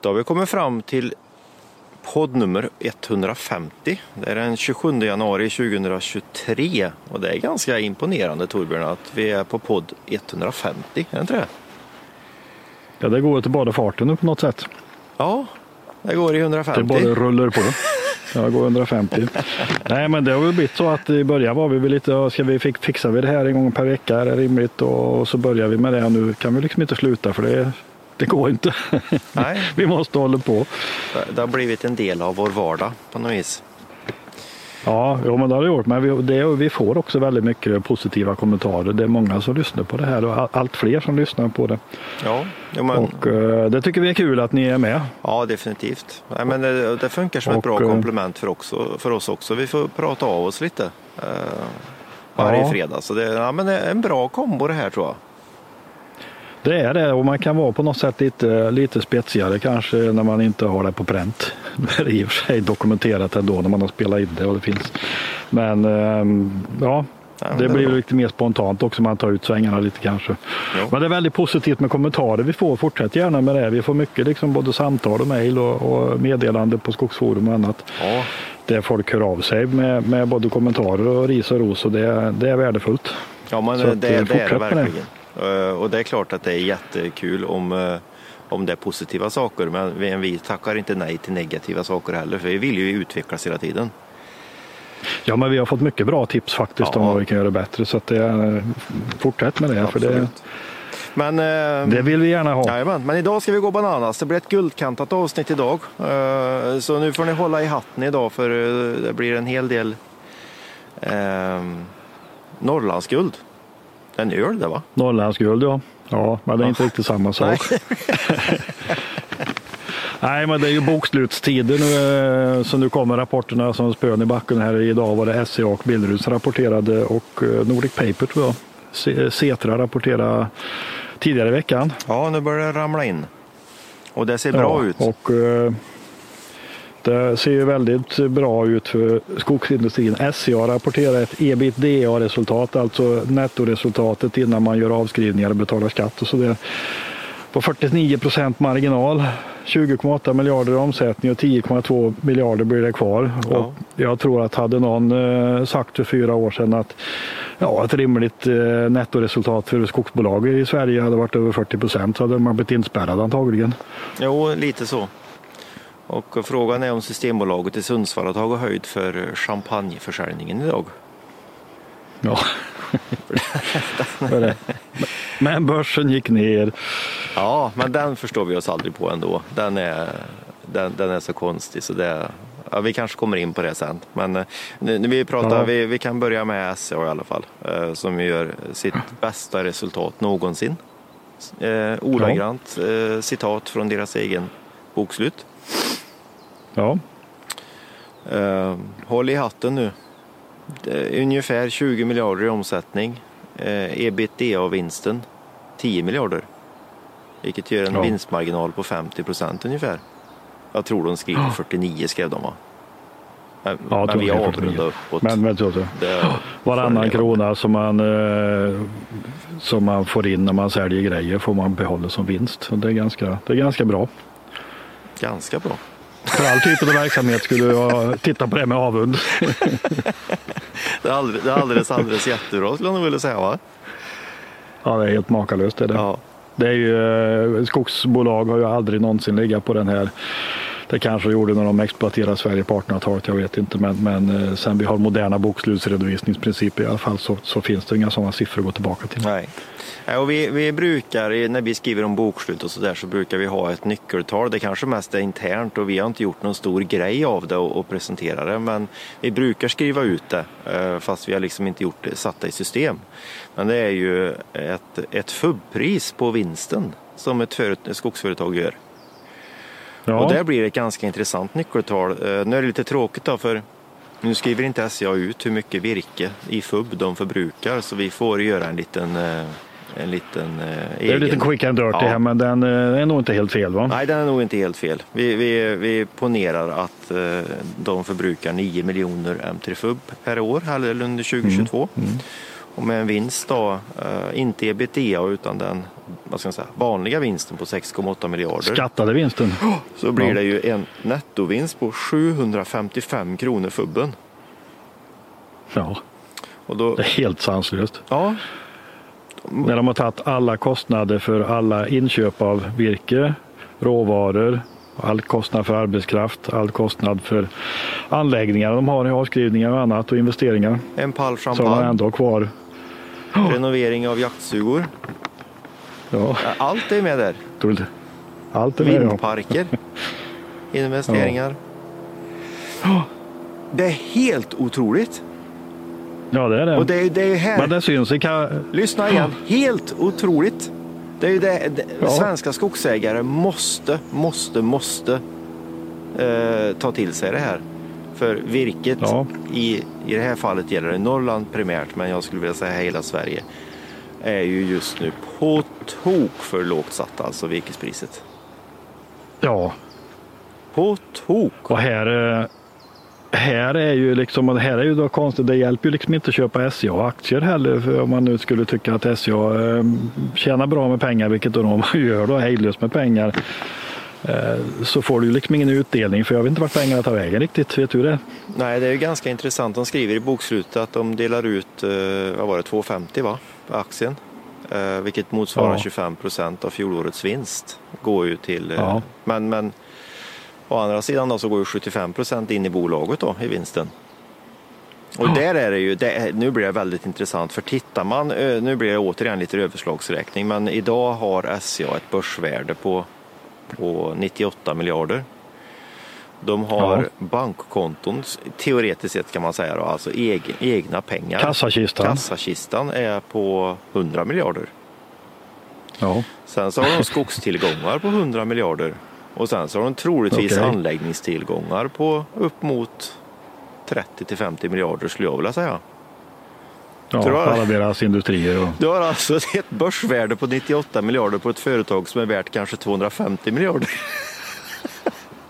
Då har vi kommit fram till podd nummer 150. Det är den 27 januari 2023 och det är ganska imponerande Torbjörn att vi är på podd 150, är det inte det? Ja, det går till bara farten nu på något sätt. Ja, det går i 150. Det bara rullar på. Ja, det går 150. Nej, men det har väl blivit så att i början var vi väl lite, ska vi fixa vi det här en gång per vecka, är det rimligt? Och så börjar vi med det. Nu kan vi liksom inte sluta för det, det går inte. Nej. vi måste hålla på. Det har blivit en del av vår vardag på något vis. Ja, jo, men det har det gjort. Men vi, det, vi får också väldigt mycket positiva kommentarer. Det är många som lyssnar på det här och allt fler som lyssnar på det. Ja, ja men... Och uh, det tycker vi är kul att ni är med. Ja, definitivt. Nej, men det, det funkar som Och, ett bra eh, komplement för, också, för oss också. Vi får prata av oss lite uh, varje Ja. fredag. Så det, ja, men det är en bra kombo det här tror jag. Det är det och man kan vara på något sätt lite, lite spetsigare kanske när man inte har det på pränt. Det är i och för sig dokumenterat ändå när man har spelat in det och det finns. Men ehm, ja, det är blir lite mer spontant också. Man tar ut svängarna lite kanske. Jo. Men det är väldigt positivt med kommentarer vi får. Fortsätt gärna med det. Vi får mycket liksom både samtal och mejl och, och meddelande på Skogsforum och annat. Ja, Där folk hör av sig med, med både kommentarer och ris och ros och det, det är värdefullt. ja men Så det, att, det, eh, är det fortsätt med det. verkligen. Uh, och det är klart att det är jättekul om, uh, om det är positiva saker. Men vi, tackar inte nej till negativa saker heller. För vi vill ju utvecklas hela tiden. Ja, men vi har fått mycket bra tips faktiskt Ja. om vad vi kan göra bättre. Så att det är, fortsätt med det. För det, Absolut. Men, uh, det vill vi gärna ha. Jajamän, men idag ska vi gå bananas. Det blir ett guldkantat avsnitt idag. Eh, Så nu får ni hålla i hatten idag för eh, det blir en hel del eh, Norrlandsguld. En öl det va? Norrlandsguld ja. Ja, men det är inte riktigt samma sak. Nej, men det är ju bokslutstider nu, eh, så nu kommer rapporterna som spön i backen här. Idag var det SCA och Billerud som rapporterade och eh, Nordic Paper tror jag. Cetra rapporterade tidigare i veckan. Ja, nu börjar det ramla in. Och det ser bra Ja, ut. Och, eh, det ser ju väldigt bra ut för skogsindustrin. SCA rapporterar ett ebitda-resultat, alltså nettoresultatet innan man gör avskrivningar och betalar skatt och så det på 49 procent marginal. 20,8 miljarder i omsättning och 10,2 miljarder blir det kvar. Ja. Och jag tror att hade någon eh, sagt för fyra år sedan att ja, ett rimligt eh, nettoresultat för skogsbolag i Sverige hade varit över 40 procent så hade man blivit inspärrad antagligen. Jo, lite så. Och frågan är om Systembolaget i Sundsvall har tagit höjd för champagneförsäljningen idag. Ja. Men börsen gick ner. Ja, men den förstår vi oss aldrig på ändå. Den är, den, den är så konstig så det, ja, vi kanske kommer in på det sen. Men eh, nu, vi, pratar, Ja. vi, vi kan börja med SCA i alla fall. Eh, som gör sitt bästa resultat någonsin. Eh, ordagrant eh, citat från deras egen bokslut. Ja, Eh, håll i hatten nu. Ungefär 20 miljarder i omsättning. Eh, ebitda-vinsten 10 miljarder. Vilket gör en Ja. vinstmarginal på 50 procent ungefär. Jag tror de skriver 49 skrev de va? Men, Ja, men vi avrundar 49. uppåt. men, men. Det- varannan krona som man, eh, som man får in när man säljer grejer får man behålla som vinst. Det, är ganska, det är ganska bra. Ganska bra. För all typ av verksamhet skulle jag titta på det med avund. Det är alldeles, alldeles, alldeles jättebra skulle jag nog vilja säga va? Ja, det är helt makalöst. Det är det. Ja. Det är ju, eh, skogsbolag har ju aldrig någonsin legat på den här. Det kanske gjorde när de exploaterade Sverige på 1800-talet, jag vet inte. Men, men eh, sen vi har moderna bokslutsredovisningsprinciper i alla fall så, så finns det inga sådana siffror att gå tillbaka till. Nej. Och vi, vi brukar, när vi skriver om bokslut och sådär, så brukar vi ha ett nyckeltal. Det kanske mest är internt och vi har inte gjort någon stor grej av det och, och presentera det. Men vi brukar skriva ut det, eh, fast vi har liksom inte gjort det, satt det i system. Men det är ju ett, ett FUB-pris på vinsten som ett, föret, ett skogsföretag gör. Ja, Och där blir det ett ganska intressant nyckeltal. Eh, Nu är det lite tråkigt då för nu skriver inte SCA ut hur mycket virke i FUB de förbrukar så vi får göra en liten, eh, en liten eh, det är egen. lite quick and dirty Ja. här men den eh, är nog inte helt fel va? Nej, den är nog inte helt fel. Vi, vi, vi ponerar att eh, de förbrukar 9 miljoner M3FUB per år eller under 2022. Mm. Och med en vinst då, eh, inte ebitda utan den vad ska jag säga, vanliga vinsten på 6,8 miljarder. Skattade vinsten. Så blir det ju en nettovinst på 755 kronor fubben. Ja, Och då, det är helt sanslöst. ja, När de har tagit alla kostnader för alla inköp av virke, råvaror, all kostnad för arbetskraft, all kostnad för anläggningar de har i avskrivningar och annat och investeringar. en pall Så har man champagne, ändå kvar. renovering av jaktstugor. Ja, Ja, Allt är med där. allt är med. Ja. Vindparker, investeringar. Det är helt otroligt. Ja, det är det. Och det är, det är här. Men det syns i ka- Lyssna igen. Helt otroligt. Det är det, det Ja. Svenska skogsägare måste, måste, måste eh, ta till sig det här. För virket, Ja. i, i det här fallet gäller det Norrland primärt, men jag skulle vilja säga hela Sverige, är ju just nu på tok för lågt satt, alltså virkespriset. Ja, På tok. och här, eh, här är ju liksom, och det här är ju då konstigt, det hjälper ju liksom inte att köpa SCA-aktier heller, för om man nu skulle tycka att SCA eh, tjänar bra med pengar, vilket de gör då, hejdlöst med pengar, eh, så får du liksom ingen utdelning, för jag vet inte vart pengarna tar vägen riktigt, vet du det? Nej, det är ju ganska intressant. De skriver i bokslutet att de delar ut, eh, vad var det, 2,50 va? Aktien. Eh, vilket motsvarar Ja. 25 procent av fjolårets vinst. Går ju till, Ja. men, men å andra sidan då så går ju 75 procent in i bolaget då i vinsten. Och Ja. där är det ju, det nu blir det väldigt intressant för tittar man, nu blir det återigen lite överslagsräkning, men idag har SCA ett börsvärde på, på 98 miljarder. De har Ja. bankkonton, teoretiskt sett kan man säga, då, alltså egen, egna pengar. Kassakistan. Kassakistan är på 100 miljarder. Ja. Sen så har de skogstillgångar på 100 miljarder. Och sen så har de troligtvis Okej. anläggningstillgångar på upp mot 30 till 50 miljarder skulle jag vilja säga. Ja, Tror jag. alla deras industrier. Och, Du har alltså ett börsvärde på 98 miljarder på ett företag som är värt kanske 250 miljarder.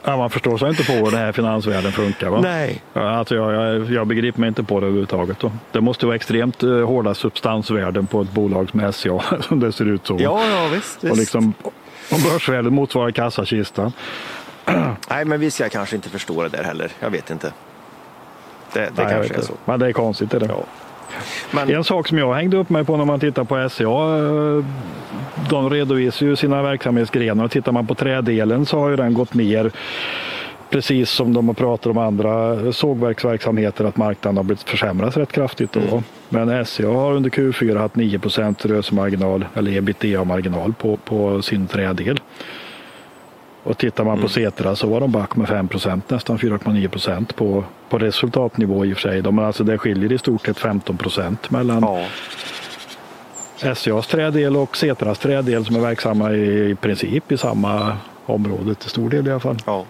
ja, man förstår sig inte på hur den här finansvärlden funkar. Va? Nej. Alltså jag, jag, jag begriper mig inte på det överhuvudtaget. Då. Det måste vara extremt eh, hårda substansvärden på ett bolag som SCA som det ser ut så. Ja, ja visst. visst. Och liksom, om börsvärdet motsvarar kassakistan. Nej, men vi ska kanske inte förstå det där heller. Jag vet inte. Det, det Nej, kanske är så. Men det är konstigt. Är det. Ja. Men, En sak som jag hängde upp mig på när man tittar på SCA, eh, de redovisar ju sina verksamhetsgrenar och tittar man på trädelen så har ju den gått ner precis som de har pratat om andra sågverksverksamheter att marknaden har blivit försämrats rätt kraftigt. Då. Mm. Men SCA har under Q4 haft 9% rörelsemarginal eller ebitda-marginal på, på sin trädel. Och tittar man på Mm. Setra så var de back med 5% nästan 4,9 på, på resultatnivå i och för sig. De, men alltså det skiljer i stort sett 15% mellan ja. SCAs trädel och Setras trädel som är verksamma i, i princip i samma område till stor del i alla fall. Ja.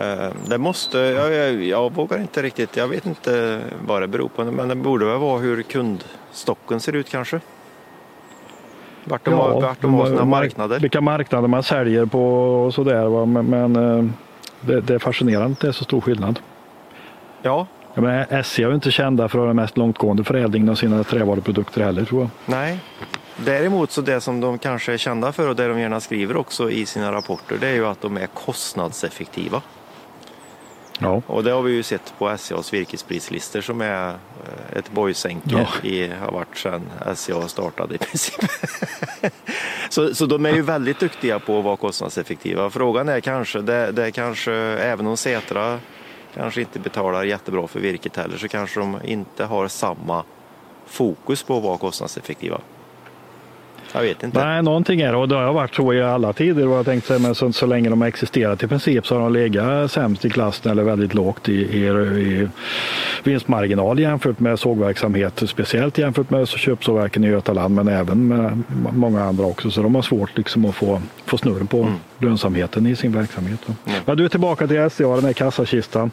Eh, Det måste, jag, jag, jag vågar inte riktigt, jag vet inte vad det beror på, men det borde väl vara hur kundstocken ser ut kanske. Vart de, har, vart de har sina mark- marknader. Vilka marknader man säljer på och sådär. Men, men eh, det, det är fascinerande att det är så stor skillnad. Ja, Jag menar, SCA är ju inte kända för att ha den mest långtgående förädlingen av sina trävaruprodukter heller tror jag. nej. Däremot så det som de kanske är kända för och det de gärna skriver också i sina rapporter det är ju att de är kostnadseffektiva. Ja, Och det har vi ju sett på SCAs virkesprislistor som är eh, ett boysänke Ja. i, har varit sedan SCA startade i princip. så, så de är ju väldigt duktiga på att vara kostnadseffektiva. Frågan är kanske, det, det kanske även om Setra kanske inte betalar jättebra för virket heller så kanske de inte har samma fokus på att vara kostnadseffektiva. Jag vet inte. Nej, någonting är det och det har varit så i alla tider. Vad jag tänkte säga, men så, så länge de har existerat i princip så har de legat sämst i klassen eller väldigt lågt i, i, i vinstmarginal jämfört med sågverksamhet. Speciellt jämfört med köpsågverken i Götaland men även med många andra också. Så de har svårt liksom att få, få snurr på lönsamheten i sin verksamhet. Mm. Men du är tillbaka till SCA, den här kassakistan.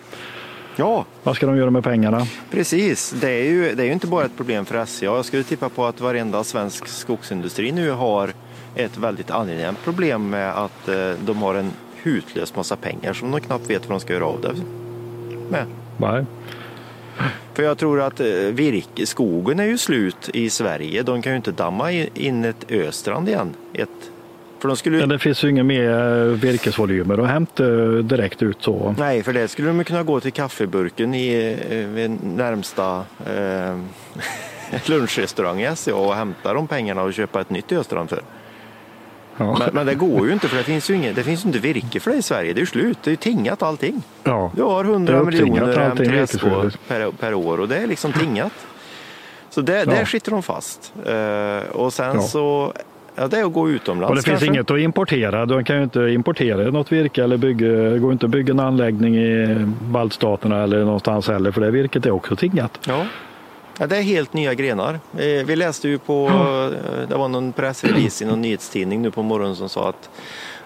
Ja, Vad ska de göra med pengarna? Precis, det är, ju, det är ju inte bara ett problem för SCA. Jag skulle tippa på att varenda svensk skogsindustri nu har ett väldigt angenämt problem med att eh, de har en hutlös massa pengar som de knappt vet vad de ska göra av det med. Nej. För jag tror att eh, virke, skogen är ju slut i Sverige. De kan ju inte damma in ett Östrand igen. Ett, för de skulle... ja, det finns ju inga mer eh, virkesvolymer att hämta direkt ut så. Nej, för det skulle de kunna gå till kaffeburken i vid närmsta eh, lunchrestaurang i SCA och hämta de pengarna och köpa ett nytt Östrand för. Ja. Men, men, det går ju inte för det finns ju inget, det finns inte virke för det i Sverige. Det är ju slut, det är ju tingat allting. Ja. Du har 100 miljoner MTS per, per år och det är liksom tingat. Så det, ja. där sitter de fast. Och sen så Ja, det är att gå utomlands. Och det kanske. finns inget att importera. Du kan ju inte importera något virke eller bygga, det går inte att bygga en anläggning i baltstaterna eller någonstans heller för det virket är också tingat. Ja. Ja, det är helt nya grenar. Eh, vi läste ju på, eh, det var någon pressrelease i någon nyhetstidning nu på morgonen som sa att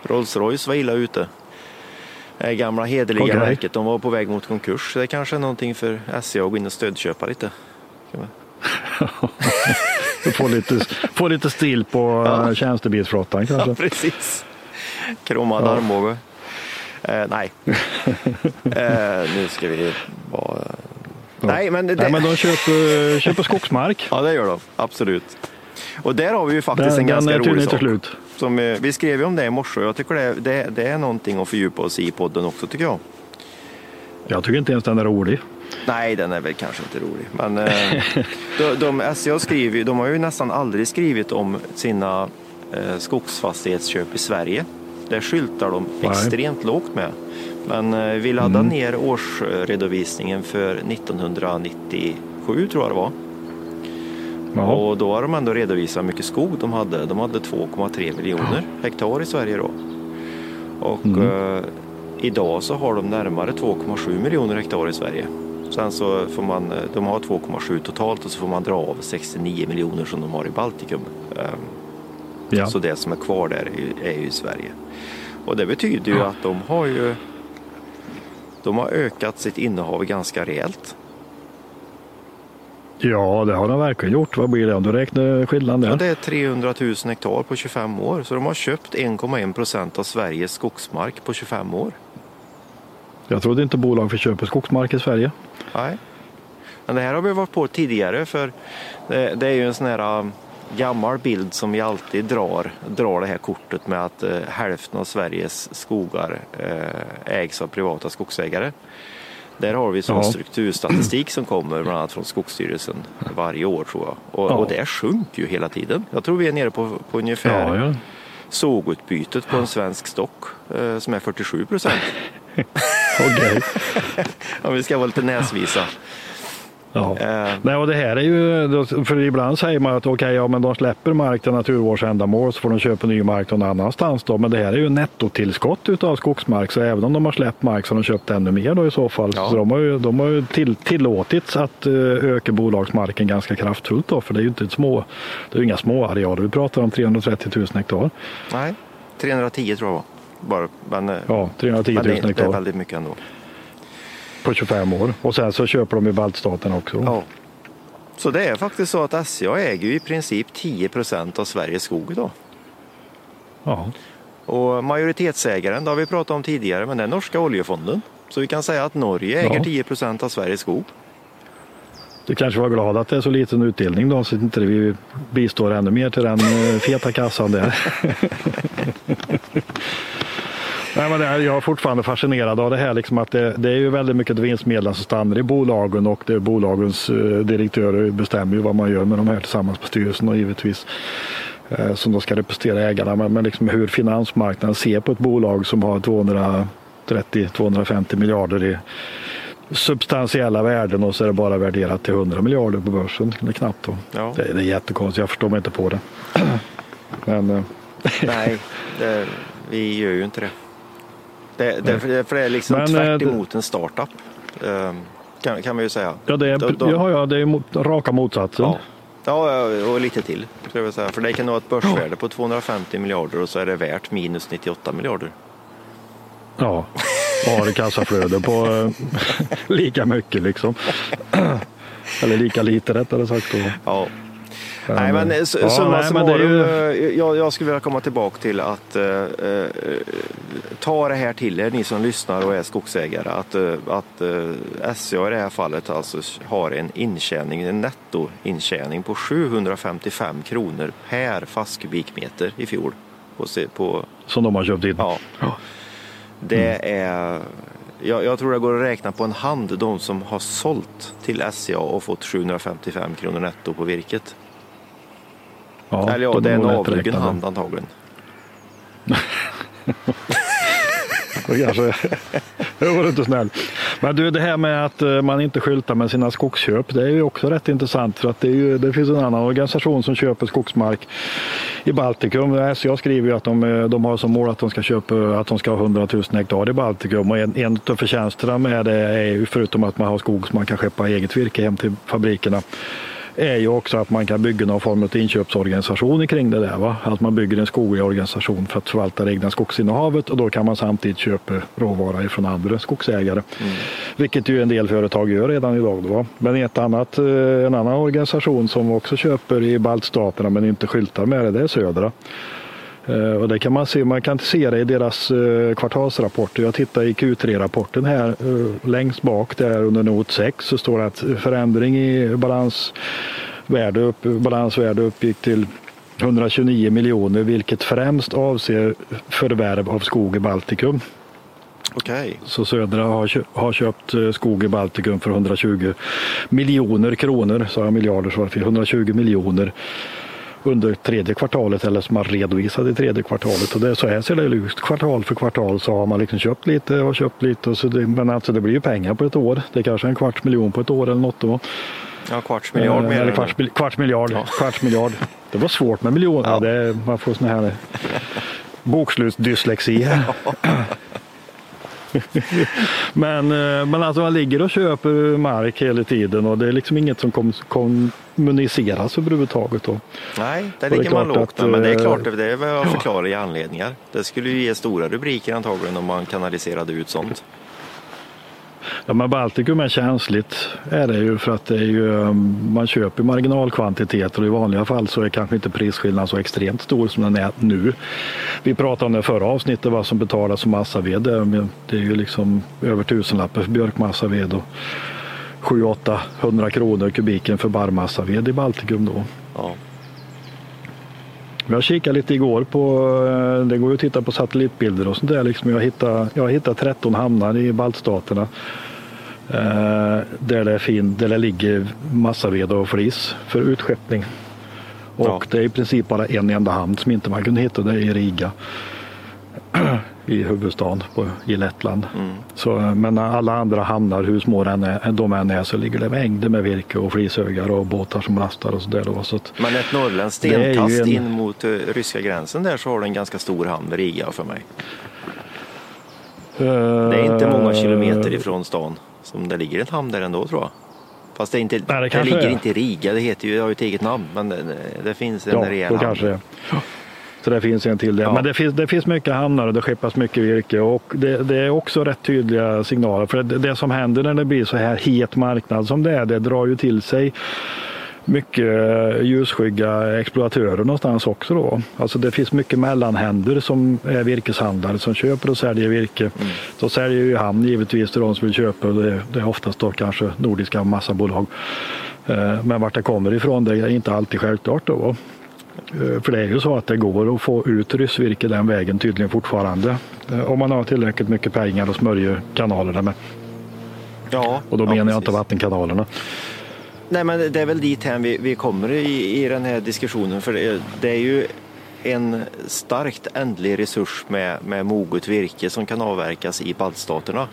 Rolls-Royce var illa ute. Det gamla hederliga okay. verket, de var på väg mot konkurs. Det kanske är någonting för SCA att gå in och stödköpa lite. få, lite, få lite stil på ja. tjänstebilsflottan kanske. Ja, precis. Kromad ja. armbåge. Eh, nej, eh, nu ska vi bara Nej, men, det... Nej, men de köper, köper skogsmark. ja, det gör de. Absolut. Och där har vi ju faktiskt den, en ganska rolig sak. Slut. Som, eh, vi skrev ju om det i morse och jag tycker det, det, det är någonting att fördjupa oss i podden också tycker jag. Jag tycker inte ens den är rolig. Nej, den är väl kanske inte rolig. Men eh, de, de, SCA skriver, de har ju nästan aldrig skrivit om sina eh, skogsfastighetsköp i Sverige. Där skyltar de Nej. extremt lågt med. Men eh, vi laddade mm. ner årsredovisningen för 1997 tror jag det var. Jaha. Och då har de ändå redovisat mycket skog de hade. De hade 2,3 miljoner hektar i Sverige då. Och mm. eh, idag så har de närmare 2,7 miljoner hektar i Sverige. Sen så får man, eh, de har 2,7 totalt och så får man dra av 69 miljoner som de har i Baltikum. Eh, ja. Så det som är kvar där är, ju Sverige. Och det betyder ju att de har ju de har ökat sitt innehav ganska rejält. Ja, det har de verkligen gjort. Vad blir det om du räknar skillnaden där? Ja, det är 300 000 hektar på 25 år. Så de har köpt 1,1 procent av Sveriges skogsmark på 25 år. Jag trodde inte bolag fick köpa skogsmark i Sverige. Nej, men det här har vi varit på tidigare för det, det är ju en sån här gammal bild som vi alltid drar, drar det här kortet med att eh, hälften av Sveriges skogar eh, ägs av privata skogsägare. Där har vi sån ja. strukturstatistik som kommer bland annat från Skogsstyrelsen varje år tror jag. Och, ja. och det sjunker ju hela tiden. Jag tror vi är nere på, på ungefär ja, ja. sågutbytet på en svensk stock eh, som är 47 procent. Okej. Om vi ska vara lite näsvisa. Ja. Eh. Nej, och det här är ju, för ibland säger man att okej, okay, ja, men de släpper mark till naturvårdsändamål så får de köpa ny mark någon annanstans då. Men det här är ju nettotillskott utav skogsmark så även om de har släppt mark så har de köpt ännu mer då i så fall. Ja. Så de har ju, de har ju till, tillåtits att uh, öka bolagsmarken ganska kraftfullt då, för det är ju inte små, det är inga små arealer. Vi pratar om 330 000 hektar. Nej, 310 tror jag var. Bara, men, eh, ja, 310 000 hektar. Det är väldigt mycket ändå på 25 år och sen så köper de i baltstaten också. Ja. Så det är faktiskt så att SCA äger i princip 10 procent av Sveriges skog idag. Ja. Och majoritetsägaren, det har vi pratat om tidigare, men det är norska oljefonden. Så vi kan säga att Norge äger ja. 10 procent av Sveriges skog. Du kanske var glad att det är så liten utdelning då så att inte vi bistår ännu mer till den eh, feta kassan där. Nej, men är, jag är fortfarande fascinerad av det här liksom att det, det är ju väldigt mycket vinstmedel som stannar i bolagen och det är bolagens uh, direktörer bestämmer ju vad man gör med de här tillsammans med styrelsen och givetvis uh, som då ska representera ägarna. Men, men liksom hur finansmarknaden ser på ett bolag som har 230-250 miljarder i substantiella värden och så är det bara värderat till 100 miljarder på börsen. Eller knappt. Då. Ja. Det, det är jättekonstigt, jag förstår mig inte på det. Men, uh, Nej, det, vi gör ju inte det. Det, det, för, det, är liksom Men, tvärt eh, emot en startup. Ehm, kan, kan man ju säga. Ja, det är, de, de, ja, ja, det är mot, raka motsatsen. Ja. ja, och lite till. Ska jag säga. För det kan ha ett börsvärde på 250 miljarder och så är det värt minus 98 miljarder. Ja, och har ett kassaflöde på eh, lika mycket liksom. Eller lika lite rättare sagt. Ja. Nej, men eh, ja, summa summarum, ju... jag, jag skulle vilja komma tillbaka till att uh, ta det här till er, ni som lyssnar och är skogsägare, att, att uh, SCA i det här fallet alltså har en intjäning, en nettointjäning på 755 kronor per fast kubikmeter i fjol. På, på, som de har köpt in? Ja. Det är jag, jag, tror det går att räkna på en hand de som har sålt till SCA och fått 755 kronor netto på virket. Ja, Eller ja, de det är en avlugen hand antagligen. kanske, det var inte snäll. Men du, det här med att eh, man inte skyltar med sina skogsköp, det är ju också rätt intressant för att det, ju, det finns en annan organisation som köper skogsmark i Baltikum. SCA skriver ju att de, eh, de har som mål att de ska köpa att de ska ha 100 000 hektar i Baltikum och en, en av förtjänsterna med det är ju förutom att man har skog som man kan skeppa eget virke hem till fabrikerna är ju också att man kan bygga någon form av inköpsorganisation kring det där. Va? Att man bygger en skoglig organisation för att förvalta det egna skogsinnehavet och då kan man samtidigt köpa råvara ifrån andra skogsägare. Mm. Vilket ju en del företag gör redan idag. Då, va? Men ett annat, eh, en annan organisation som också köper i baltstaterna men inte skyltar med det, det är Södra. Eh, och det kan man se, man kan se det i deras eh, kvartalsrapporter. Jag tittar i Q3-rapporten här eh, längst bak där under not 6 så står det att förändring i balansvärde, upp, balansvärde uppgick till 129 miljoner vilket främst avser förvärv av skog i Baltikum. Okay. Så Södra har, har köpt skog i Baltikum för 120 miljoner kronor, sa jag miljarder så var det fel, 120 miljoner under tredje kvartalet eller som man redovisade i tredje kvartalet. Och det, så här ser det ut kvartal för kvartal så har man liksom köpt lite och köpt lite. Och så det, men alltså det blir ju pengar på ett år. Det är kanske en kvarts miljon på ett år eller något då. Ja, kvarts miljard eh, eller kvarts, kvarts miljard. Ja. Kvarts miljard. Det var svårt med miljoner. Ja. Det, man får sån här bokslutsdyslexi här. men, eh, men alltså man ligger och köper mark hela tiden och det är liksom inget som kom, kommuniceras överhuvudtaget. Då. Nej, där ligger man lågt. Att, men det är eh, klart, det är väl att förklara i anledningar. Det skulle ju ge stora rubriker antagligen om man kanaliserade ut sånt. Ja, men Baltikum är känsligt är det ju för att det är ju, um, man köper marginalkvantiteter och i vanliga fall så är kanske inte prisskillnaden så extremt stor som den är nu. Vi pratade om det förra avsnittet vad som betalas som massaved. Det är ju liksom över tusenlappen för björkmassaved och 700-800 kronor kubiken för barrmassaved i Baltikum då. Ja. Jag kikade lite igår på, eh, det går ju att titta på satellitbilder och sånt där. Liksom jag, hittade, jag hittade 13 hamnar i baltstaterna. Eh, där, det fin, där det ligger massaved och flis för utskeppning. Och ja. det är i princip bara en enda hamn som inte man kunde hitta, det är i Riga i huvudstaden på, i Lettland. Mm. Så, men alla andra hamnar, hur små de än är, så ligger det mängder med virke och flishögar och båtar som lastar och sådär. Så, så men ett norrländskt stenkast en... in mot uh, ryska gränsen där så har du en ganska stor hamn, Riga för mig. Uh, det är inte många kilometer ifrån stan som det ligger en hamn där ändå tror jag. Fast det, är inte, Nej, det, det ligger är. inte i Riga, det heter ju, det har ju ett eget namn, men det, det finns en ja, rejäl hamn. Kanske. Så det finns en till det. Ja. Men det finns, det finns mycket hamnar och det skeppas mycket virke och det, det är också rätt tydliga signaler. För det, det, som händer när det blir så här het marknad som det är, det drar ju till sig mycket ljusskygga exploatörer någonstans också då. Alltså det finns mycket mellanhänder som är virkeshandlare som köper och säljer virke. Mm. Så säljer ju han givetvis till de som vill köpa det, det är oftast då kanske nordiska massabolag. Eh, men vart det kommer ifrån det är inte alltid självklart då. Eh, för det är ju så att det går att få ut ryssvirke den vägen tydligen fortfarande. Eh, om man har tillräckligt mycket pengar och smörjer kanalerna med. Ja, och då ja, menar precis. jag inte vattenkanalerna. Nej men det är väl dit vi, vi kommer i, i den här diskussionen för det, det är ju en starkt ändlig resurs med, med moget virke som kan avverkas i baltstaterna.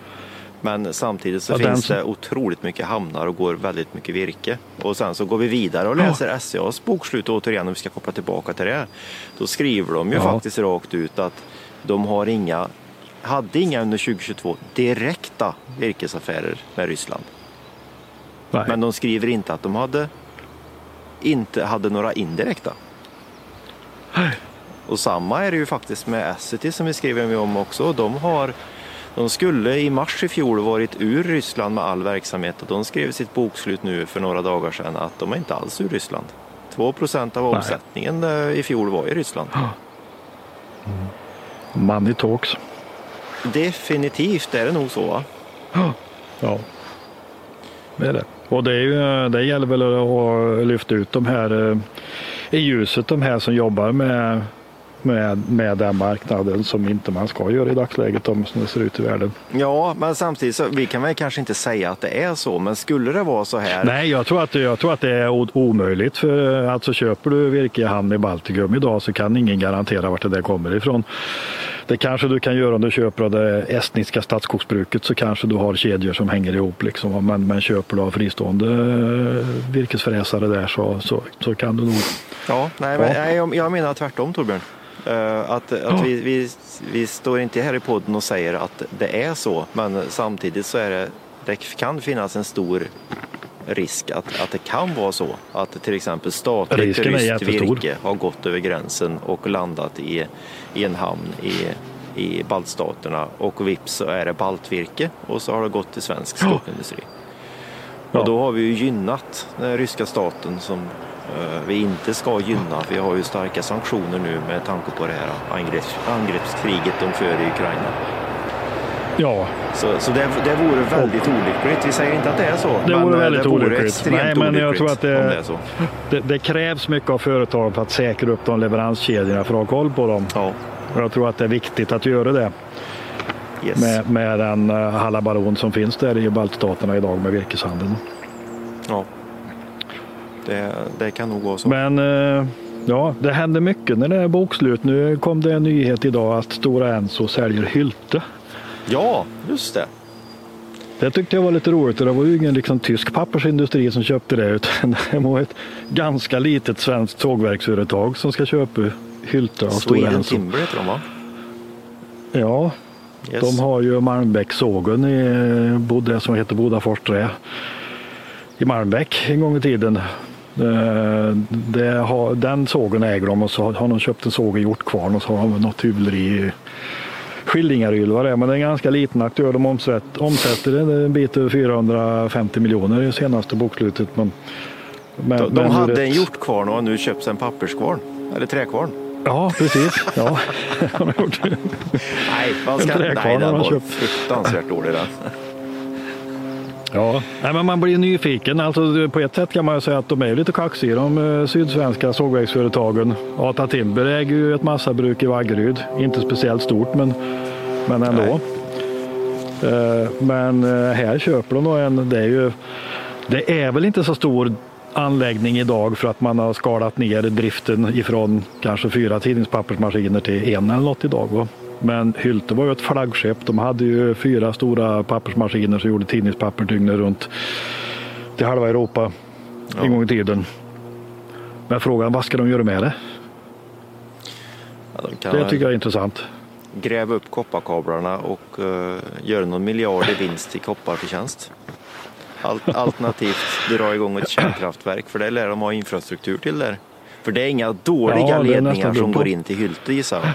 Men samtidigt så ja, finns det otroligt mycket hamnar och går väldigt mycket virke. Och sen så går vi vidare och läser ja. SCAs bokslut återigen om vi ska koppla tillbaka till det. Då skriver de ju ja. faktiskt rakt ut att de har inga, hade inga under 2022 direkta virkesaffärer med Ryssland. Nej. Men de skriver inte att de hade inte hade några indirekta. Nej. Och samma är det ju faktiskt med Essity som vi skriver om också. De har de skulle i mars i fjol varit ur Ryssland med all verksamhet och de skrev sitt bokslut nu för några dagar sedan att de är inte alls ur Ryssland. 2 procent av omsättningen Nej. i fjol var i Ryssland. Mm. Money talks. Definitivt är det nog så. Va? Ja, det är det. Och det, är ju, det gäller väl att lyfta ut de här eh, i ljuset, de här som jobbar med med, med den marknaden som inte man ska göra i dagsläget om som det ser ut i världen. Ja, men samtidigt så vi kan väl kanske inte säga att det är så, men skulle det vara så här? Nej, jag tror att, jag tror att det är omöjligt. För alltså köper du virke i hamn i Baltikum idag så kan ingen garantera vart det där kommer ifrån. Det kanske du kan göra om du köper av det estniska statsskogsbruket så kanske du har kedjor som hänger ihop. Liksom. Men, men köper du av fristående eh, virkesfräsare där så, så, så kan du nog... Ja, nej, men, nej, jag menar tvärtom Torbjörn. Uh, att, att vi, vi, vi står inte här i podden och säger att det är så, men samtidigt så är det, det kan finnas en stor risk att, att det kan vara så att till exempel statligt ryskt virke har gått över gränsen och landat i, i en hamn i, i baltstaterna och vips så är det baltvirke och så har det gått till svensk skogsindustri. Ja. Och då har vi ju gynnat den ryska staten som Eh, vi inte ska gynna. Vi har ju starka sanktioner nu med tanke på det här angrepp, angreppskriget de för i Ukraina. Ja. Så, så det, det vore väldigt olyckligt. Vi säger inte att det är så. Det vore väldigt det vore olyckligt. Nej, men jag tror att det, det, det, det, krävs mycket av företag för att säkra upp de leveranskedjorna för att ha koll på dem. Ja. Och jag tror att det är viktigt att göra det. Yes. Med, med den uh, halabaron som finns där i baltstaterna idag med virkeshandeln. Ja. Det, det kan nog gå så. Men eh, ja, det händer mycket när det är bokslut. Nu kom det en nyhet idag att Stora Enso säljer Hylte. Ja, just det. Det tyckte jag var lite roligt. Det var ju ingen liksom, tysk pappersindustri som köpte det utan det var ett ganska litet svenskt sågverksföretag som ska köpa Hylte av Stora Enso. Timber heter de va? Ja, yes. de har ju Malmbäckssågen i det som heter Bodafors Trä i Malmbäck en gång i tiden. Eh, har, den sågen äger de och så har de köpt en såg i Hjortkvarn och så har de något hyvleri i Skillingaryd vad det är, men det är en ganska liten aktör. De omsätter, omsätter en bit över 450 miljoner i senaste bokslutet. Men, men, de, de hade en hjortkvarn och har nu köpt en papperskvarn, eller träkvarn. Ja, precis. Ja. nej, man ska, nej, den var fruktansvärt dålig den. Ja, Nej, men man blir nyfiken. Alltså, på ett sätt kan man säga att de är lite kaxiga de eh, sydsvenska sågverksföretagen. Ata Timber äger ju ett massabruk i Vaggeryd. Inte speciellt stort men, men ändå. Eh, men eh, här köper de då en, det är ju, det är väl inte så stor anläggning idag för att man har skalat ner driften ifrån kanske fyra tidningspappersmaskiner till en eller något idag. Va? Men Hylte var ju ett flaggskepp. De hade ju fyra stora pappersmaskiner som gjorde tidningspapper dygnet runt till halva Europa ja. en gång i tiden. Men frågan vad ska de göra med det? Ja, de det tycker jag är intressant. Gräva upp kopparkablarna och uh, göra någon miljard i vinst i kopparförtjänst. Alternativt dra igång ett kärnkraftverk för det lär de ha infrastruktur till där. För det är inga dåliga ja, ledningar som går in till Hylte gissar jag.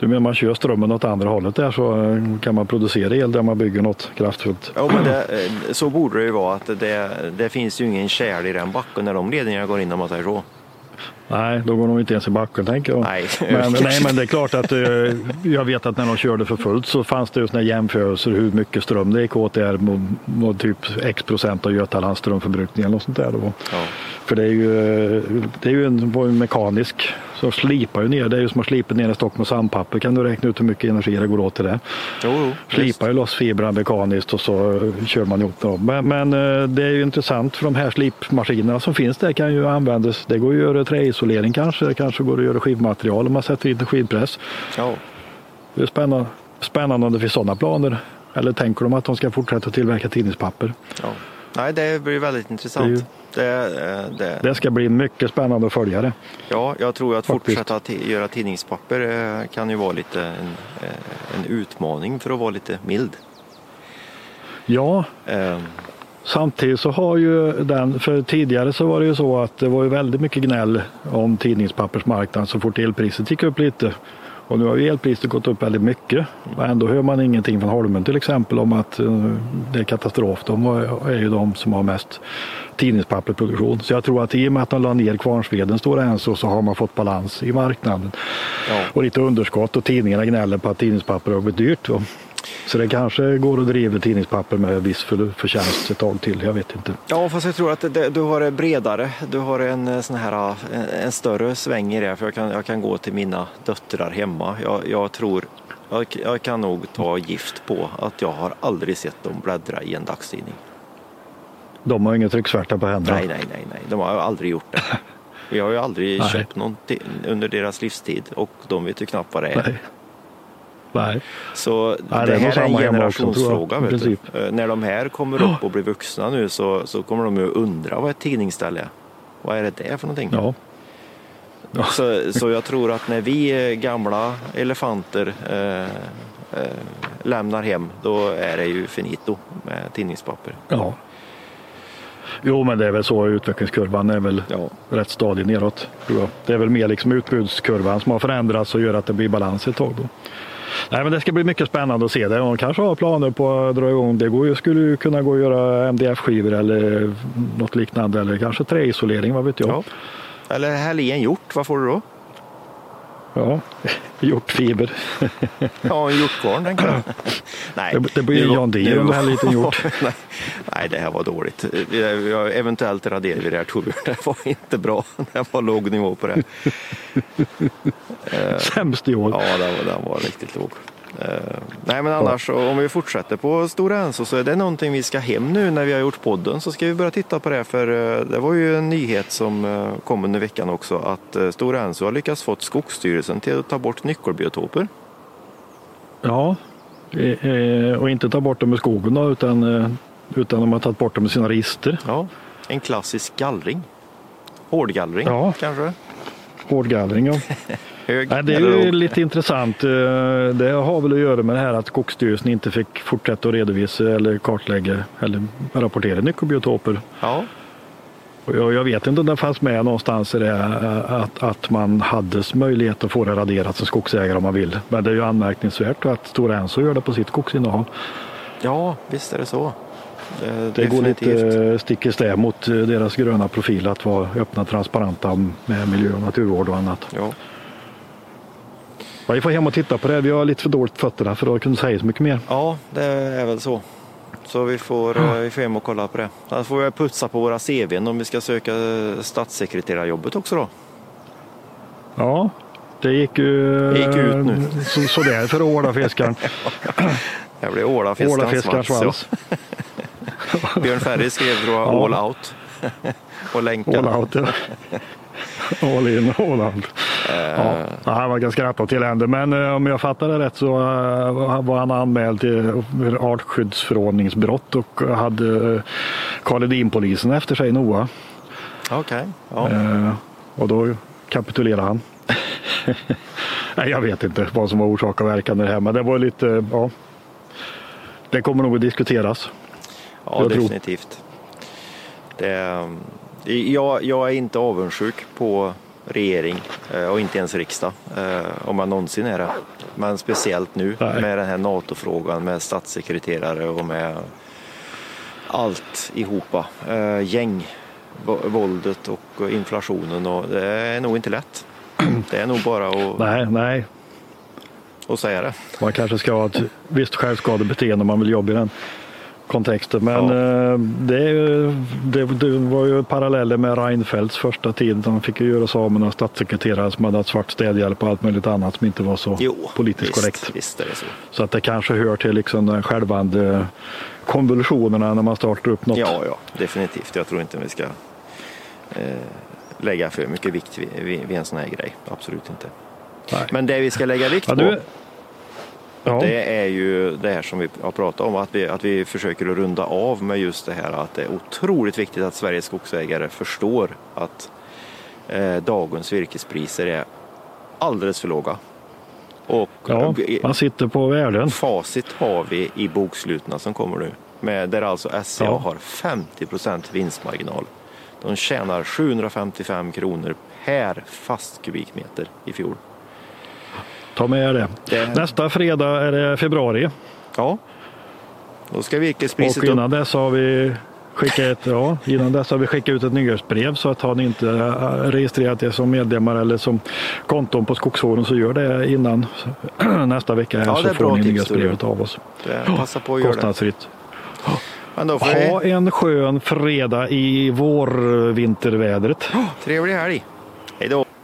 Du menar man kör strömmen åt andra hållet där så eh, kan man producera el där man bygger något kraftfullt? Ja, men det, eh, så borde det ju vara att det, det finns ju ingen kärl i den backen när de ledningarna går in om man säger så. Nej, då går de inte ens i backen tänker jag. Nej, men, nej, men det är klart att eh, jag vet att när de körde för fullt så fanns det ju sådana jämförelser hur mycket ström det gick åt där mot typ x procent av Götalands strömförbrukning eller något sånt där. Då. Ja. För det är ju, det är ju en, var en mekanisk så slipar ju ner, det är ju som att slipa ner en stock med sandpapper. Kan du räkna ut hur mycket energi det går åt till det? Jo, jo, slipar ju loss fibrerna mekaniskt och så kör man ihop dem. Men, men, eh, det är ju intressant för de här slipmaskinerna som finns där kan ju användas. Det går ju att göra träisolering kanske, det kanske går att göra skivmaterial om man sätter in en skivpress. Ja. Det är spännande, spännande om det finns sådana planer. Eller tänker de att de ska fortsätta tillverka tidningspapper? Ja. Nej, det blir väldigt intressant. Det, eh, det, det, ska bli mycket spännande att följa det. Ja, jag tror att Faktiskt. fortsätta göra tidningspapper eh, kan ju vara lite en, eh, en utmaning för att vara lite mild. Ja, um. samtidigt så har ju den, för tidigare så var det ju så att det var ju väldigt mycket gnäll om tidningspappersmarknaden så fort elpriset gick upp lite. Och nu har ju elpriset gått upp väldigt mycket. Och ändå hör man ingenting från Holmen till exempel om att uh, det är katastrof. De är ju de som har mest tidningspappersproduktion. Så jag tror att i och med att de la ner Kvarnsveden Stora Enso så har man fått balans i marknaden. Ja. Och lite underskott och tidningarna gnäller på att tidningspapper har blivit dyrt. Så det kanske går att driva tidningspapper med viss för, förtjänst ett tag till, jag vet inte. Ja, fast jag tror att det, du har det bredare. Du har en eh, sån här en, en, större sväng i det, för jag kan, jag kan gå till mina döttrar hemma. Jag, jag tror, jag, jag, kan nog ta gift på att jag har aldrig sett dem bläddra i en dagstidning. De har inga trycksvärta på händerna? Nej, nej, nej, nej, de har aldrig gjort det. Vi har ju aldrig nej. köpt någonting under deras livstid och de vet ju knappt vad det är. Nej. Nej. Så Nej, det, det här är en generationsfråga. Också, vet du. Eh, när de här kommer upp och blir vuxna nu så, så kommer de ju undra vad ett tidningsställe är. Vad är det där för någonting? Ja. Ja. Så, så jag tror att när vi gamla elefanter eh, eh, lämnar hem, då är det ju finito med tidningspapper. Ja. Jo, men det är väl så utvecklingskurvan är väl ja. rätt stadig neråt. Det är väl mer liksom utbudskurvan som har förändrats och gör att det blir balans ett tag. Då. Nej, men det ska bli mycket spännande att se det. De kanske har planer på att dra igång. Det går ju, skulle ju kunna gå att göra MDF-skivor eller något liknande eller kanske träisolering, vad vet jag. Ja. Eller härligen gjort, vad får du då? Ja, hjortfiber. ja, en hjortkvarn tänker jag. Nej, det, det blir ju Jan Deere om det här liten hjort. Nej, det här var dåligt. Eventuellt raderar vi det här Torbjörn. Det var inte bra. Det var låg nivå på det. Sämst i år. Ja, den var, den var riktigt låg. Uh, nej men annars ja. om vi fortsätter på Stora Enso så är det någonting vi ska hem nu när vi har gjort podden så ska vi börja titta på det för uh, det var ju en nyhet som uh, kom under veckan också att Stora Enso har lyckats få Skogsstyrelsen till att ta bort nyckelbiotoper. Ja, och inte ta bort dem ur skogen då, utan, utan de har tagit bort dem ur sina register. Ja, en klassisk gallring. Hårdgallring ja. kanske? Hårdgallring ja. Hög Nej, det är ju lite intressant. Eh, det har väl att göra med det här att Skogsstyrelsen inte fick fortsätta att redovisa eller kartlägga eller rapportera nyckelbiotoper. Ja. Och jag, jag, vet inte om det fanns med någonstans i det eh, att, att man hade möjlighet att få det raderat som skogsägare om man vill. Men det är ju anmärkningsvärt att Stora Enso gör det på sitt skogsinnehav. Ja, visst är det så. Det, det går lite stick i stäv mot deras gröna profil att vara öppna transparenta med miljö och naturvård och annat. Ja. Vi får hem och titta på det. Vi har lite för dåligt fötterna för att kunna säga så mycket mer. Ja, det är väl så. Så vi får, ja. vi får hem och kolla på det. Sen får vi putsa på våra CVn om vi ska söka statssekreterarjobbet också då. Ja, det gick ju det gick ut nu. Så, sådär för ålafiskaren. det blev ålafiskarens svans. Björn Ferry skrev då ja. all out och länkade. All out, ja. All in, all out. Ja, han var ganska skratta till hände. Men eh, om jag fattar det rätt så eh, var han anmäld till artskyddsförordningsbrott och hade eh, Karl efter sig noga. Okej. Okay. Ja. och då kapitulerade han. Nej, jag vet inte vad som var orsak och verkan det här, men det var lite, ja. Det kommer nog att diskuteras. Ja, definitivt. Det, jag, jag är inte avundsjuk på regering eh, och inte ens riksdag, eh, om man någonsin är det. Men speciellt nu med den här NATO-frågan med statssekreterare och med allt ihop. Eh, gäng, våldet och inflationen och det är nog inte lätt. Det är nog bara att, nej, nej. att säga det. Man kanske ska ha ett visst självskadebeteende om man vill jobba i den kontexten. Men ja. Eh, det, det, det, var ju paralleller med Reinfeldts första tid. Han fick ju göra sig av med några statssekreterare som hade haft svart städhjälp och allt möjligt annat som inte var så jo, politiskt visst, korrekt. Visst så. så att det kanske hör till liksom den självande konvulsionerna när man startar upp något. Ja, ja, definitivt. Jag tror inte vi ska eh, lägga för mycket vikt vid, vid, vid en sån här grej. Absolut inte. Nej. Men det vi ska lägga vikt ja, på Ja. Det är ju det här som vi har pratat om, att vi, att vi försöker att runda av med just det här att det är otroligt viktigt att Sveriges skogsägare förstår att eh, dagens virkespriser är alldeles för låga. Och ja, man sitter på värden. Facit har vi i bokslutna som kommer nu, med, där alltså SCA ja. har 50 procent vinstmarginal. De tjänar 755 kronor per fast kubikmeter i fjol. Ta med det. Det- Nästa fredag är det februari Ja. Då ska virkespriset upp. innan dess har vi skickat ett, ja, innan dess har vi skickat ut ett nyhetsbrev så att har ni inte äh, registrerat er som medlemmar eller som konton på Skogsvården så gör det innan nästa vecka här Ja, så får ni nyhetsbrevet av oss. Det- Passa på att. Kostnadsfritt. Får vi... Ha en skön fredag i vårvintervädret. Trevlig helg. Hej då.